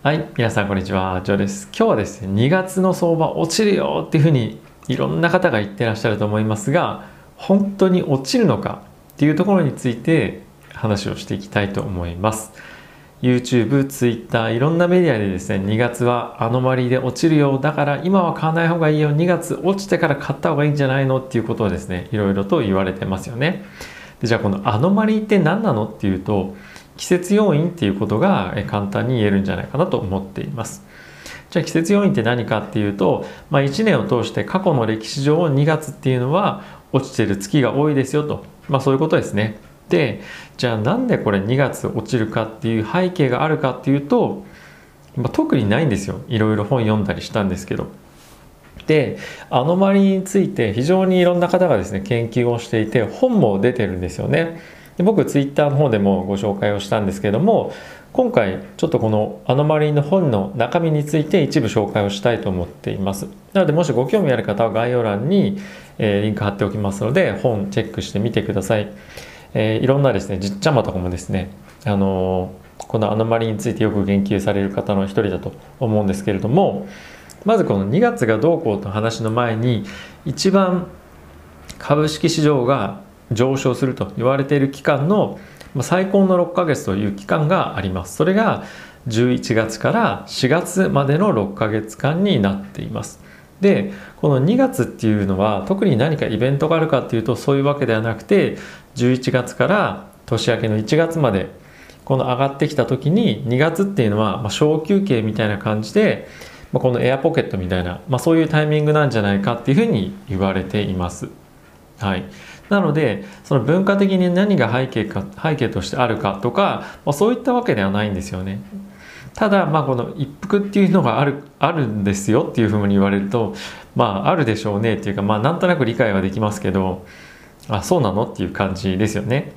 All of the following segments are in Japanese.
はい、皆さんこんにちは、ジョーです。今日はですね、2月の相場落ちるよっていうふうにいろんな方が言ってらっしゃると思いますが、本当に落ちるのかっていうところについて話をしていきたいと思います。YouTube、Twitter、いろんなメディアでですね、2月はアノマリーで落ちるよ、だから今は買わない方がいいよ、2月落ちてから買った方がいいんじゃないのっていうことをですね、いろいろと言われてますよね。でじゃあこのアノマリーって何なのっていうと、季節要因っていうことが簡単に言えるんじゃないかなと思っています。じゃあ季節要因って何かっていうと、まあ、1年を通して過去の歴史上2月っていうのは落ちてる月が多いですよと、まあ、そういうことですね。でじゃあなんでこれ2月落ちるかっていう背景があるかっていうと、まあ、特にないんですよいろいろ本読んだりしたんですけど。でアノマリについて非常にいろんな方がですね研究をしていて本も出てるんですよね。で僕ツイッターの方でもご紹介をしたんですけども今回ちょっとこのアノマリーの本の中身について一部紹介をしたいと思っています。なのでもしご興味ある方は概要欄に、えー、リンク貼っておきますので本チェックしてみてください、えー、いろんなですねじっちゃまとかもですねあのー、このアノマリーについてよく言及される方の一人だと思うんですけれどもまずこの2月がどうこうと話の前に一番株式市場が上昇すると言われている期間の最高の6ヶ月という期間があります。それが11月から4月までの6ヶ月間になっています。でこの2月っていうのは特に何かイベントがあるかっていうとそういうわけではなくて11月から年明けの1月までこの上がってきた時に2月っていうのはま小休憩みたいな感じでこのエアポケットみたいな、まあ、そういうタイミングなんじゃないかっていうふうに言われています。はい、なのでその文化的に何が背景か背景としてあるかとか、まあ、そういったわけではないんですよね。ただまあこの一服っていうのがあるあるんですよっていうふうに言われるとまああるでしょうねっていうかまあなんとなく理解はできますけどあそうなのっていう感じですよね。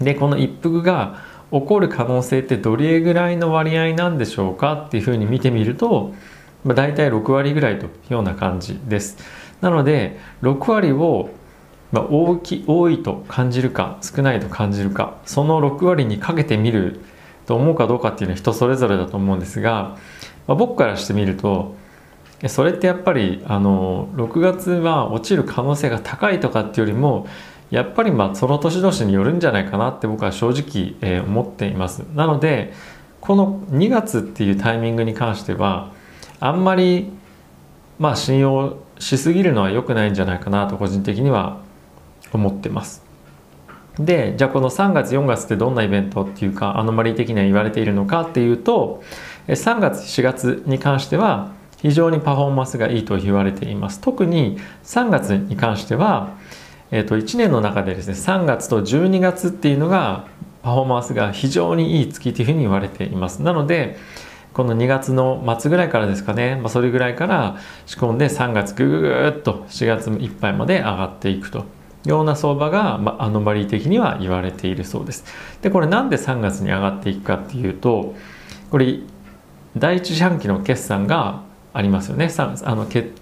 でこの一服が起こる可能性ってどれぐらいの割合なんでしょうかっていうふうに見てみると、まあ、大体6割ぐらいというような感じです。なので6割をまあ、大き多いと感じるか少ないと感じるかその6割にかけてみると思うかどうかっていうのは人それぞれだと思うんですが、まあ、僕からしてみるとそれってやっぱりあの6月は落ちる可能性が高いとかっていうよりもやっぱりまあその年々によるんじゃないかなって僕は正直、えー、思っています。なのでこの2月っていうタイミングに関してはあんまりまあ信用しすぎるのは良くないんじゃないかなと個人的には思ってます。でじゃあこの3月4月ってどんなイベントっていうかアノマリー的には言われているのかっていうと3月4月に関しては非常にパフォーマンスがいいと言われています。特に3月に関しては、えー、と1年の中でですね3月と12月っていうのがパフォーマンスが非常にいい月というふうに言われています。なのでこの2月の末ぐらいからですかね、まあ、それぐらいから仕込んで3月ぐぐぐっと4月いっぱいまで上がっていくと。ような相場が、まあ、アノマリー的には言われているそうです。でこれなんで3月に上がっていくかっていうとこれ第一四半期の決算がありますよねあの決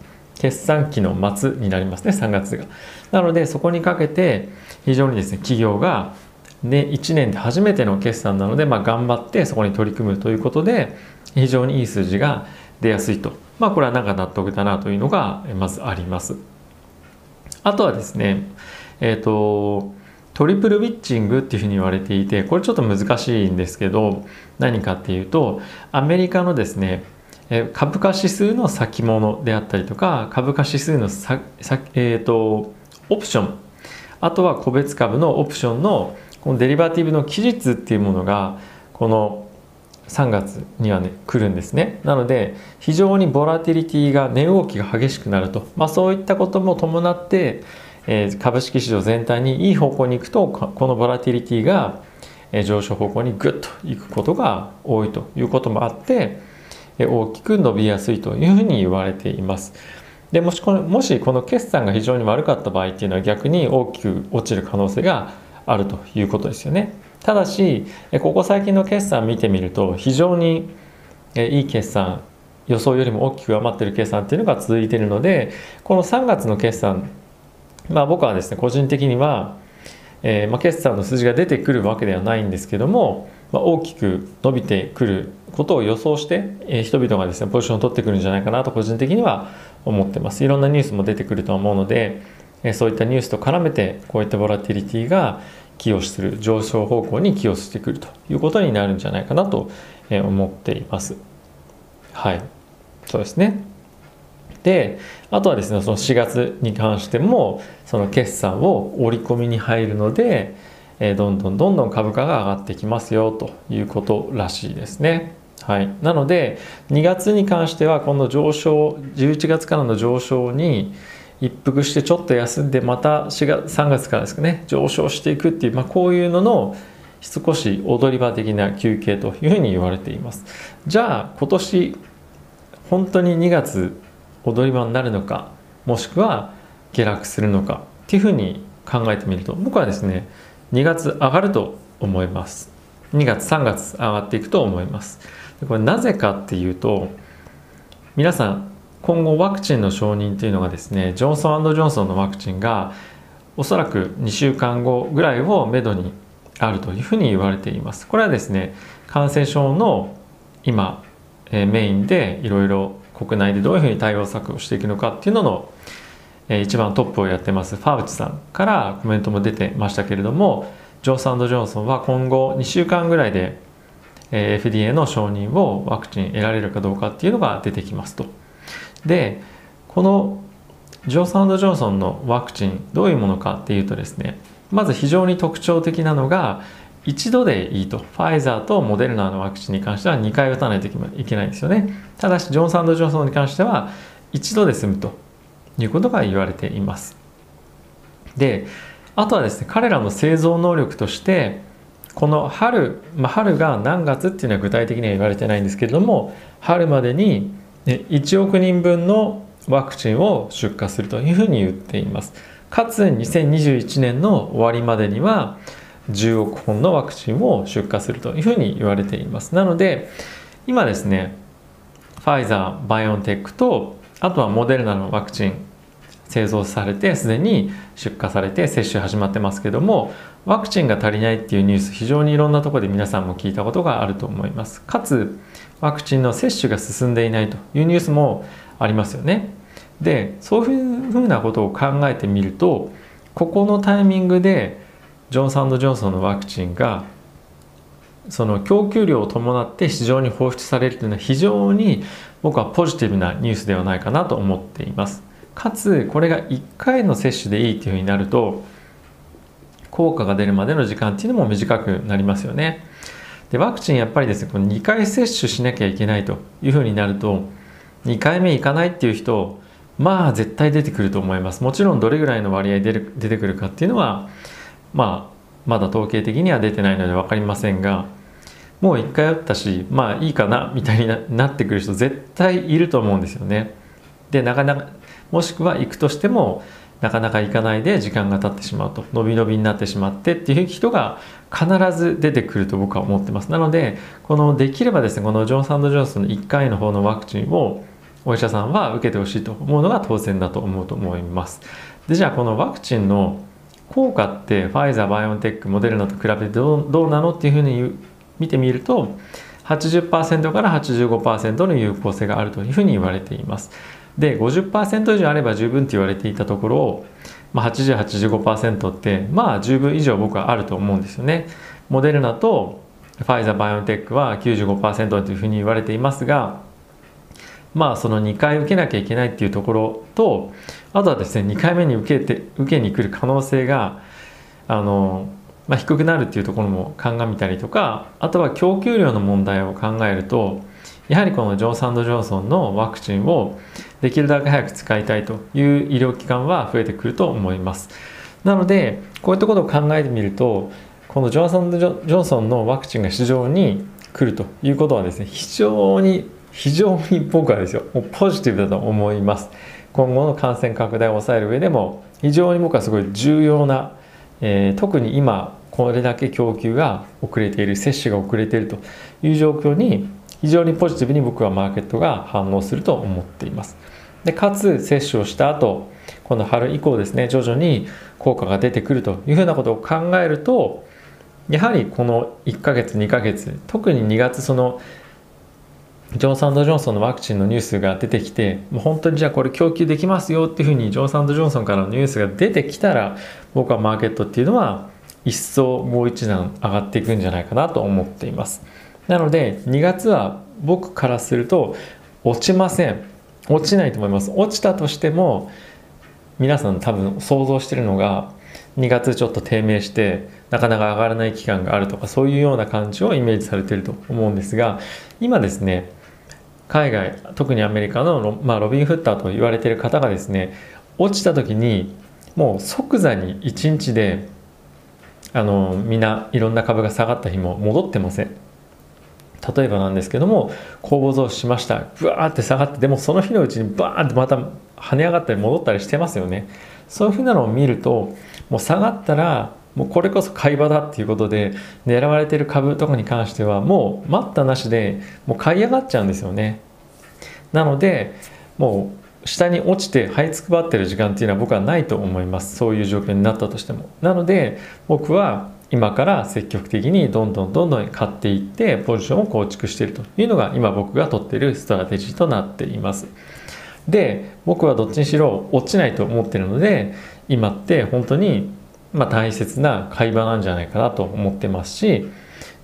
算期の末になりますね3月が。なのでそこにかけて非常にですね企業がね、1年で初めての決算なので、まあ、頑張ってそこに取り組むということで非常にいい数字が出やすいと、まあ、これはなんか納得だなというのがまずあります。あとはですね、えっ、ー、と、トリプルウィッチングっていうふうに言われていて、これちょっと難しいんですけど、何かっていうと、アメリカのですね、株価指数の先物であったりとか、株価指数のささ、えーと、オプション、あとは個別株のオプションのこのデリバティブの期日っていうものが、この3月にはね来るんですねなので非常にボラティリティが値動きが激しくなると、まあ、そういったことも伴って、えー、株式市場全体にいい方向に行くとこのボラティリティが上昇方向にグッといくことが多いということもあって大きく伸びやすいというふうに言われています。でもしこのもしこの決算が非常に悪かった場合っていうのは逆に大きく落ちる可能性があるということですよね。ただしここ最近の決算見てみると非常にいい決算予想よりも大きく上回っている決算っていうのが続いているのでこの3月の決算まあ僕はですね個人的にはえー、まあ、決算の数字が出てくるわけではないんですけども、まあ、大きく伸びてくることを予想して、えー、人々がですねポジションを取ってくるんじゃないかなと個人的には思ってます。いろんなニュースも出てくると思うので、えー、そういったニュースと絡めてこういったボラティリティが寄与する上昇方向に寄与してくるということになるんじゃないかなと思っています。はい。そうですね。であとはですねその4月に関してもその決算を織り込みに入るので、どんどんどんどん株価が上がってきますよということらしいですね。はい、なので2月に関してはこの上昇11月からの上昇に一服してちょっと休んでまた4月3月からですかね上昇していくっていう、まあ、こういうのの少し踊り場的な休憩というふうに言われています。じゃあ今年本当に2月踊り場になるのかもしくは下落するのかっていうふうに考えてみると僕はですね2月上がると思います。2月3月上がっていくと思います。これなぜかっていうと皆さん今後ワクチンの承認というのがですねジョンソンジョンソンのワクチンがおそらく2週間後ぐらいをめどにあるというふうに言われていますこれはですね感染症の今えメインでいろいろ国内でどういうふうに対応策をしていくのかっていうのの、え一番トップをやってますファウチさんからコメントも出てましたけれどもジョンソンジョンソンは今後2週間ぐらいで、え FDA の承認をワクチン得られるかどうかっていうのが出てきますと。でこのジョンソンドジョンソンのワクチンどういうものかっていうとですねまず非常に特徴的なのが一度でいいと。ファイザーとモデルナのワクチンに関しては2回打たないといけないんですよね。ただし、ジョンソンドジョンソンに関しては一度で済むということが言われています。で、あとはですね、彼らの製造能力として、この春、まあ、春が何月っていうのは具体的には言われてないんですけれども、春までに1億人分のワクチンを出荷するというふうに言っています。かつ2021年の終わりまでには10億本のワクチンを出荷するというふうに言われていますなので今ですねファイザーバイオンテックとあとはモデルナのワクチン製造されてすでに出荷されて接種始まってますけどもワクチンが足りないっていうニュース非常にいろんなところで皆さんも聞いたことがあると思いますかつワクチンの接種が進んでいないというニュースもありますよね。でそういうふうなことを考えてみるとここのタイミングでジョンソンジョンソンのワクチンがその供給量を伴って市場に放出されるというのは非常に僕はポジティブなニュースではないかなと思っています。かつこれが1回の接種でいいというふうになると効果が出るまでの時間っていうのも短くなりますよね。でワクチンやっぱりですねこの2回接種しなきゃいけないというふうになると2回目いかないっていう人まあ絶対出てくると思いますもちろんどれぐらいの割合で出てくるかっていうのはまあまだ統計的には出てないので分かりませんがもう1回打ったしまあいいかなみたいになってくる人絶対いると思うんですよね。でなかなかもしくは行くとしてもなかなか行かないで時間が経ってしまうと伸び伸びになってしまってっていう人が必ず出てくると僕は思ってます。なのでこのできればですねこのジョンソンドジョンソンの1回の方のワクチンをお医者さんは受けてほしいと思うのが当然だと思うと思います。でじゃあこのワクチンの効果ってファイザーバイオンテックモデルナと比べてどうどうなのっていうふうに見てみると80%から85%の有効性があるというふうに言われています。で50%以上あれば十分と言われていたところを、まあ、8085%ってまあ十分以上僕はあると思うんですよね。モデルナとファイザーバイオンテックは95%というふうに言われていますがまあその2回受けなきゃいけないっていうところとあとはですね2回目に受けて受けに来る可能性があの、まあ、低くなるっていうところも鑑みたりとかあとは供給量の問題を考えるとやはりこのジョンソンドジョンソンのワクチンをできるだけ早く使いたいという医療機関は増えてくると思います。なのでこういったことを考えてみるとこのジョンソンド・ジョンソンのワクチンが市場に来るということはですね非常に非常に僕はですよもうポジティブだと思います今後の感染拡大を抑える上でも非常に僕はすごい重要な、えー、特に今これだけ供給が遅れている接種が遅れているという状況に非常にポジティブに僕はマーケットが反応すると思っています。でかつ接種をした後この春以降ですね徐々に効果が出てくるというふうなことを考えるとやはりこの1ヶ月2ヶ月特に2月そのジョンソンド・ジョンソンのワクチンのニュースが出てきてもう本当にじゃあこれ供給できますよっていうふうにジョンソンド・ジョンソンからのニュースが出てきたら僕はマーケットっていうのは一層もう一段上がっていくんじゃないかなと思っています。なので2月は僕からすると落ちません。落ちないと思います。落ちたとしても皆さん多分想像してるのが2月ちょっと低迷してなかなか上がらない期間があるとかそういうような感じをイメージされてると思うんですが今ですね海外特にアメリカのロ,、まあ、ロビン・フッターと言われてる方がですね落ちた時にもう即座に1日であのみんないろんな株が下がった日も戻ってません。例えばなんですけども公募増しました？ブワーって下がってでもその日のうちにバーンってまた跳ね上がったり戻ったりしてますよね。そういうふうなのを見るともう下がったらもうこれこそ買い場だっていうことで狙われてる株とかに関してはもう待ったなしでもう買い上がっちゃうんですよね。なのでもう下に落ちて這いつくばってる時間っていうのは僕はないと思います。そういう状況になったとしても。なので僕は今から積極的にどんどんどんどん買っていってポジションを構築しているというのが今僕が取っているストラテジーとなっています。で僕はどっちにしろ落ちないと思ってるので今って本当にまあ、大切な会話なんじゃないかなと思ってますし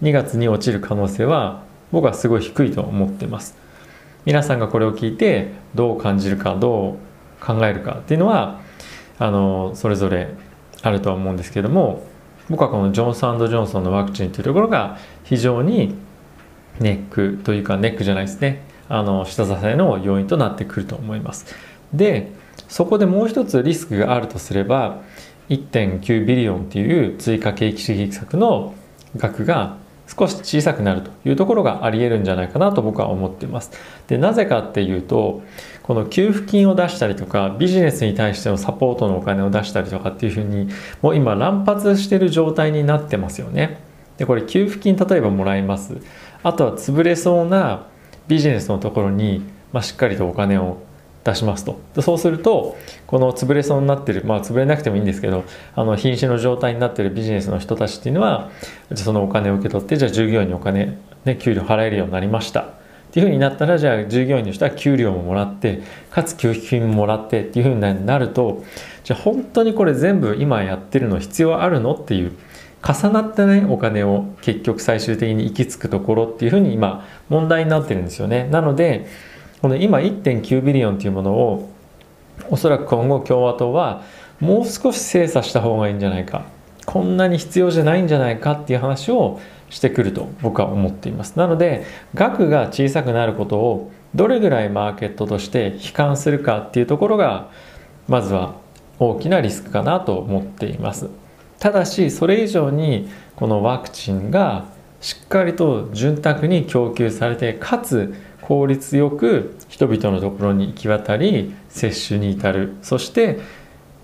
2月に落ちる可能性は僕はすごい低いと思ってます。皆さんがこれを聞いてどう感じるかどう考えるかっていうのはあのそれぞれあるとは思うんですけども僕はこのジョンソンジョンソンのワクチンというところが非常にネックというかネックじゃないですね。あの下支えの要因となってくると思います。でそこでもう一つリスクがあるとすれば1.9ビリオンっていう追加景気刺激策の額が少し小さくなるというところがありえるんじゃないかなと僕は思っています。でなぜかっていうとこの給付金を出したりとかビジネスに対してのサポートのお金を出したりとかっていうふうにもう今乱発してる状態になってますよね。でこれ給付金例えばもらいます。あとは潰れそうなビジネスのところに、まあ、しっかりとお金を出しますと。そうするとこの潰れそうになってるまあ潰れなくてもいいんですけどあの瀕死の状態になってるビジネスの人たちっていうのはじゃそのお金を受け取ってじゃあ従業員にお金、ね、給料払えるようになりました。っていうふうになったらじゃあ従業員の人は給料ももらってかつ給付金ももらってっていうふうになるとじゃあ本当にこれ全部今やってるの必要あるのっていう重なってないお金を結局最終的に行き着くところっていうふうに今問題になってるんですよね。なのでこの今1.9ビリオンというものをおそらく今後共和党はもう少し精査した方がいいんじゃないかこんなに必要じゃないんじゃないかっていう話をしてくると僕は思っています。なので額が小さくなることをどれぐらいマーケットとして悲観するかっていうところがまずは大きなリスクかなと思っています。ただしそれ以上にこのワクチンがしっかりと潤沢に供給されてかつ効率よく人々のところに行き渡り接種に至る。そして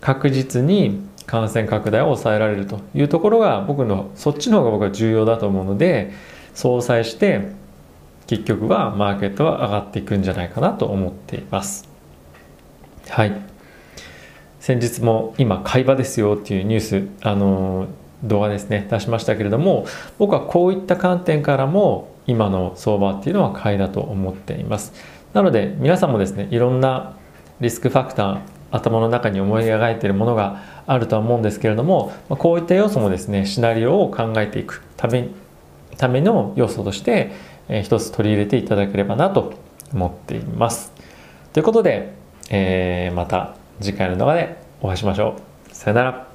確実に感染拡大を抑えられるというところが僕のそっちの方が僕は重要だと思うので相殺して結局はマーケットは上がっていくんじゃないかなと思っています。はい。先日も今買い場ですよっていうニュースあの動画ですね出しましたけれども僕はこういった観点からも今の相場っていうのは買いだと思っています。なので皆さんもですねいろんなリスクファクター頭の中に思い描いているものがあるとは思うんですけれどもこういった要素もですねシナリオを考えていくためための要素として、えー、一つ取り入れていただければなと思っています。ということで、えー、また次回の動画でお会いしましょう。さよなら。